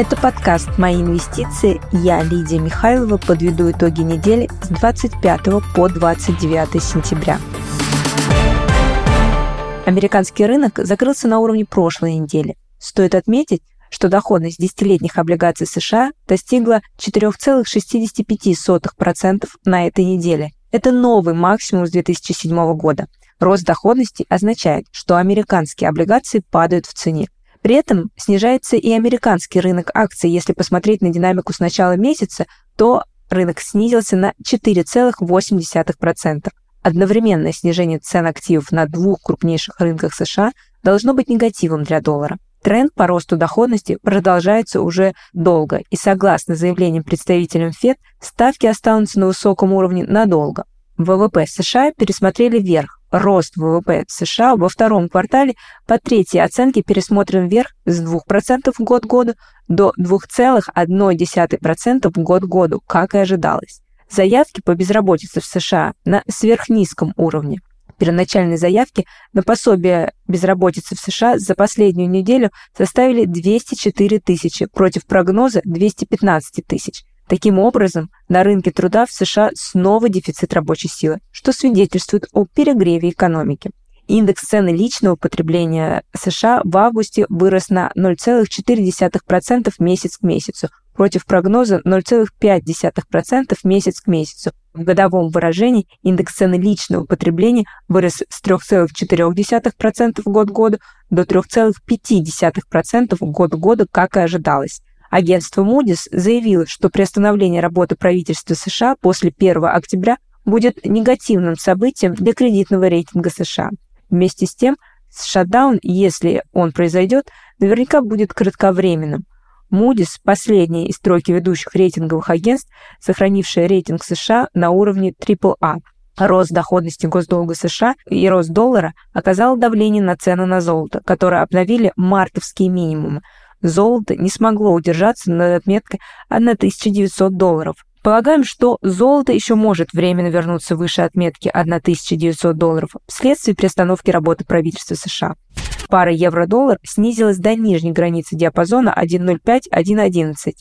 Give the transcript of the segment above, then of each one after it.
Это подкаст «Мои инвестиции». Я, Лидия Михайлова, подведу итоги недели с 25 по 29 сентября. Американский рынок закрылся на уровне прошлой недели. Стоит отметить, что доходность десятилетних облигаций США достигла 4,65% на этой неделе. Это новый максимум с 2007 года. Рост доходности означает, что американские облигации падают в цене. При этом снижается и американский рынок акций. Если посмотреть на динамику с начала месяца, то рынок снизился на 4,8%. Одновременное снижение цен активов на двух крупнейших рынках США должно быть негативом для доллара. Тренд по росту доходности продолжается уже долго, и согласно заявлениям представителям ФЕД, ставки останутся на высоком уровне надолго. ВВП США пересмотрели вверх, рост ВВП США во втором квартале по третьей оценке пересмотрен вверх с 2% год году до 2,1% год году, как и ожидалось. Заявки по безработице в США на сверхнизком уровне. Первоначальные заявки на пособие безработицы в США за последнюю неделю составили 204 тысячи против прогноза 215 тысяч. Таким образом, на рынке труда в США снова дефицит рабочей силы, что свидетельствует о перегреве экономики. Индекс цены личного потребления США в августе вырос на 0,4% месяц к месяцу, против прогноза 0,5% месяц к месяцу. В годовом выражении индекс цены личного потребления вырос с 3,4% год году до 3,5% год году, как и ожидалось. Агентство Moody's заявило, что приостановление работы правительства США после 1 октября будет негативным событием для кредитного рейтинга США. Вместе с тем, шатдаун, если он произойдет, наверняка будет кратковременным. Moody's – последняя из тройки ведущих рейтинговых агентств, сохранившая рейтинг США на уровне AAA. Рост доходности госдолга США и рост доллара оказал давление на цены на золото, которые обновили мартовские минимумы – золото не смогло удержаться над отметкой 1900 долларов. Полагаем, что золото еще может временно вернуться выше отметки 1900 долларов вследствие приостановки работы правительства США. Пара евро-доллар снизилась до нижней границы диапазона 1.05-1.11.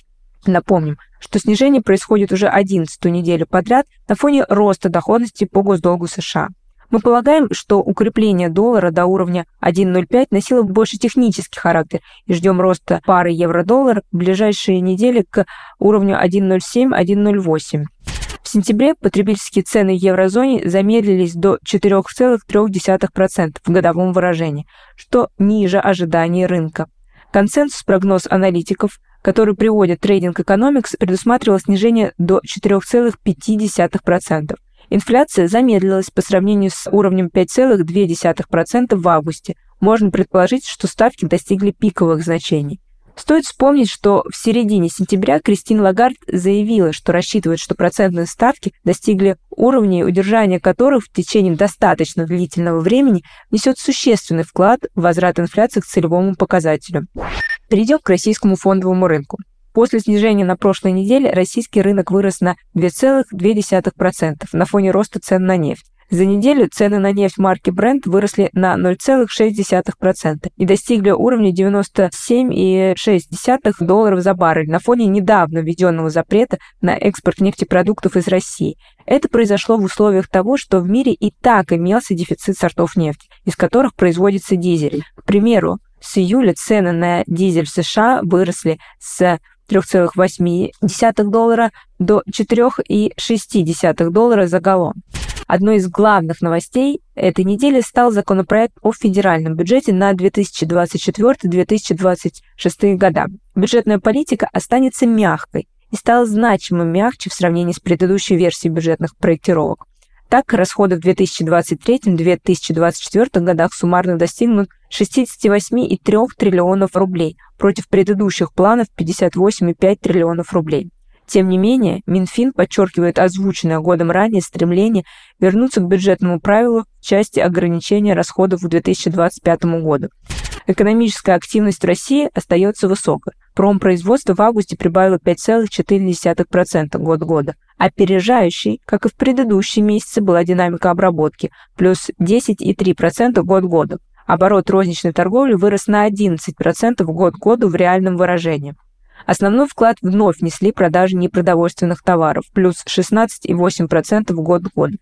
Напомним, что снижение происходит уже 11 неделю подряд на фоне роста доходности по госдолгу США. Мы полагаем, что укрепление доллара до уровня 1.05 носило больше технический характер и ждем роста пары евро-доллар в ближайшие недели к уровню 1.07-1.08. В сентябре потребительские цены в еврозоне замедлились до 4,3% в годовом выражении, что ниже ожиданий рынка. Консенсус-прогноз аналитиков, который приводит Trading Economics, предусматривал снижение до 4,5%. Инфляция замедлилась по сравнению с уровнем 5,2% в августе. Можно предположить, что ставки достигли пиковых значений. Стоит вспомнить, что в середине сентября Кристин Лагард заявила, что рассчитывает, что процентные ставки достигли уровней, удержания которых в течение достаточно длительного времени несет существенный вклад в возврат инфляции к целевому показателю. Перейдем к российскому фондовому рынку. После снижения на прошлой неделе российский рынок вырос на 2,2% на фоне роста цен на нефть. За неделю цены на нефть марки Brent выросли на 0,6% и достигли уровня 97,6 долларов за баррель на фоне недавно введенного запрета на экспорт нефтепродуктов из России. Это произошло в условиях того, что в мире и так имелся дефицит сортов нефти, из которых производится дизель. К примеру, с июля цены на дизель в США выросли с 3,8 доллара до 4,6 доллара за галлон. Одной из главных новостей этой недели стал законопроект о федеральном бюджете на 2024-2026 года. Бюджетная политика останется мягкой и стала значимо мягче в сравнении с предыдущей версией бюджетных проектировок. Так, расходы в 2023-2024 годах суммарно достигнут 68,3 триллионов рублей против предыдущих планов 58,5 триллионов рублей. Тем не менее, Минфин подчеркивает озвученное годом ранее стремление вернуться к бюджетному правилу в части ограничения расходов к 2025 году. Экономическая активность России остается высокой. Промпроизводство в августе прибавило 5,4% год года. Опережающей, как и в предыдущие месяцы, была динамика обработки – плюс 10,3% год года. Оборот розничной торговли вырос на 11% год году в реальном выражении. Основной вклад вновь внесли продажи непродовольственных товаров, плюс 16,8% год к году.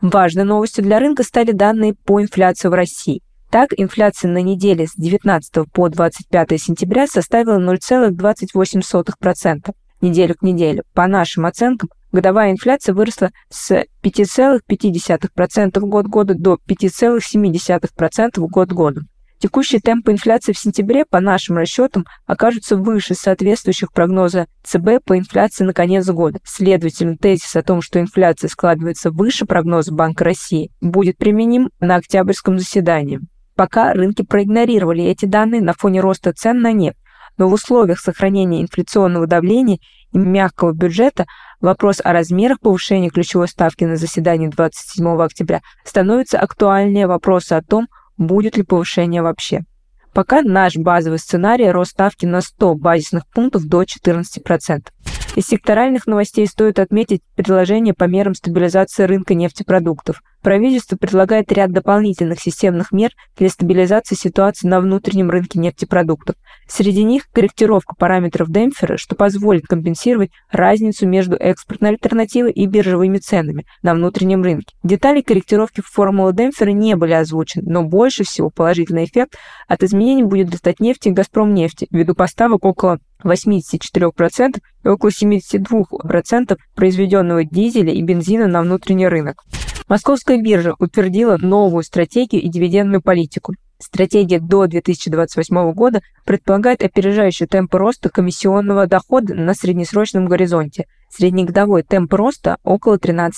Важной новостью для рынка стали данные по инфляции в России. Так, инфляция на неделе с 19 по 25 сентября составила 0,28%, неделю к неделе. По нашим оценкам, годовая инфляция выросла с 5,5% год года до 5,7% год года. Текущие темпы инфляции в сентябре, по нашим расчетам, окажутся выше соответствующих прогноза ЦБ по инфляции на конец года. Следовательно, тезис о том, что инфляция складывается выше прогноза Банка России, будет применим на октябрьском заседании. Пока рынки проигнорировали эти данные на фоне роста цен на нефть, но в условиях сохранения инфляционного давления и мягкого бюджета вопрос о размерах повышения ключевой ставки на заседании 27 октября становится актуальнее вопроса о том, будет ли повышение вообще. Пока наш базовый сценарий – рост ставки на 100 базисных пунктов до 14%. Из секторальных новостей стоит отметить предложение по мерам стабилизации рынка нефтепродуктов. Правительство предлагает ряд дополнительных системных мер для стабилизации ситуации на внутреннем рынке нефтепродуктов. Среди них корректировка параметров демпфера, что позволит компенсировать разницу между экспортной альтернативой и биржевыми ценами на внутреннем рынке. Детали корректировки формулы демпфера не были озвучены, но больше всего положительный эффект от изменений будет достать нефти и «Газпром» нефти ввиду поставок около 84% и около 72% произведенного дизеля и бензина на внутренний рынок. Московская биржа утвердила новую стратегию и дивидендную политику. Стратегия до 2028 года предполагает опережающий темп роста комиссионного дохода на среднесрочном горизонте. Среднегодовой темп роста около 13%.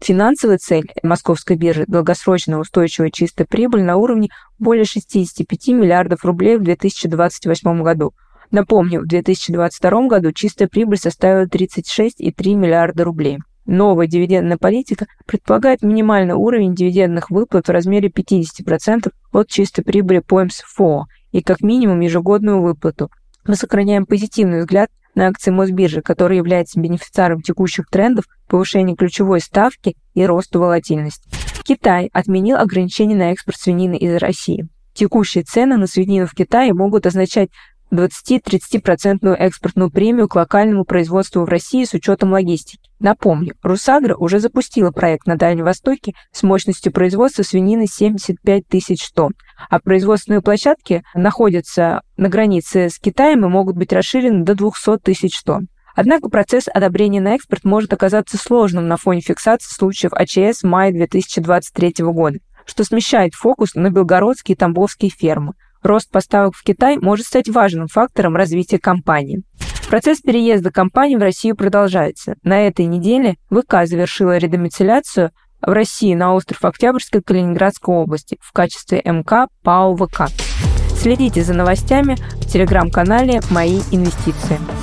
Финансовая цель Московской биржи – долгосрочная устойчивая чистая прибыль на уровне более 65 миллиардов рублей в 2028 году – Напомню, в 2022 году чистая прибыль составила 36,3 миллиарда рублей. Новая дивидендная политика предполагает минимальный уровень дивидендных выплат в размере 50% от чистой прибыли по МСФО и как минимум ежегодную выплату. Мы сохраняем позитивный взгляд на акции Мосбиржи, который является бенефициаром текущих трендов повышения ключевой ставки и роста волатильности. Китай отменил ограничения на экспорт свинины из России. Текущие цены на свинину в Китае могут означать 20-30% экспортную премию к локальному производству в России с учетом логистики. Напомню, Русагра уже запустила проект на Дальнем Востоке с мощностью производства свинины 75 тысяч тонн, а производственные площадки находятся на границе с Китаем и могут быть расширены до 200 тысяч тонн. Однако процесс одобрения на экспорт может оказаться сложным на фоне фиксации случаев АЧС в мае 2023 года, что смещает фокус на белгородские и тамбовские фермы, Рост поставок в Китай может стать важным фактором развития компании. Процесс переезда компании в Россию продолжается. На этой неделе ВК завершила редомицеляцию в России на остров Октябрьской Калининградской области в качестве МК ПАО ВК. Следите за новостями в телеграм-канале «Мои инвестиции».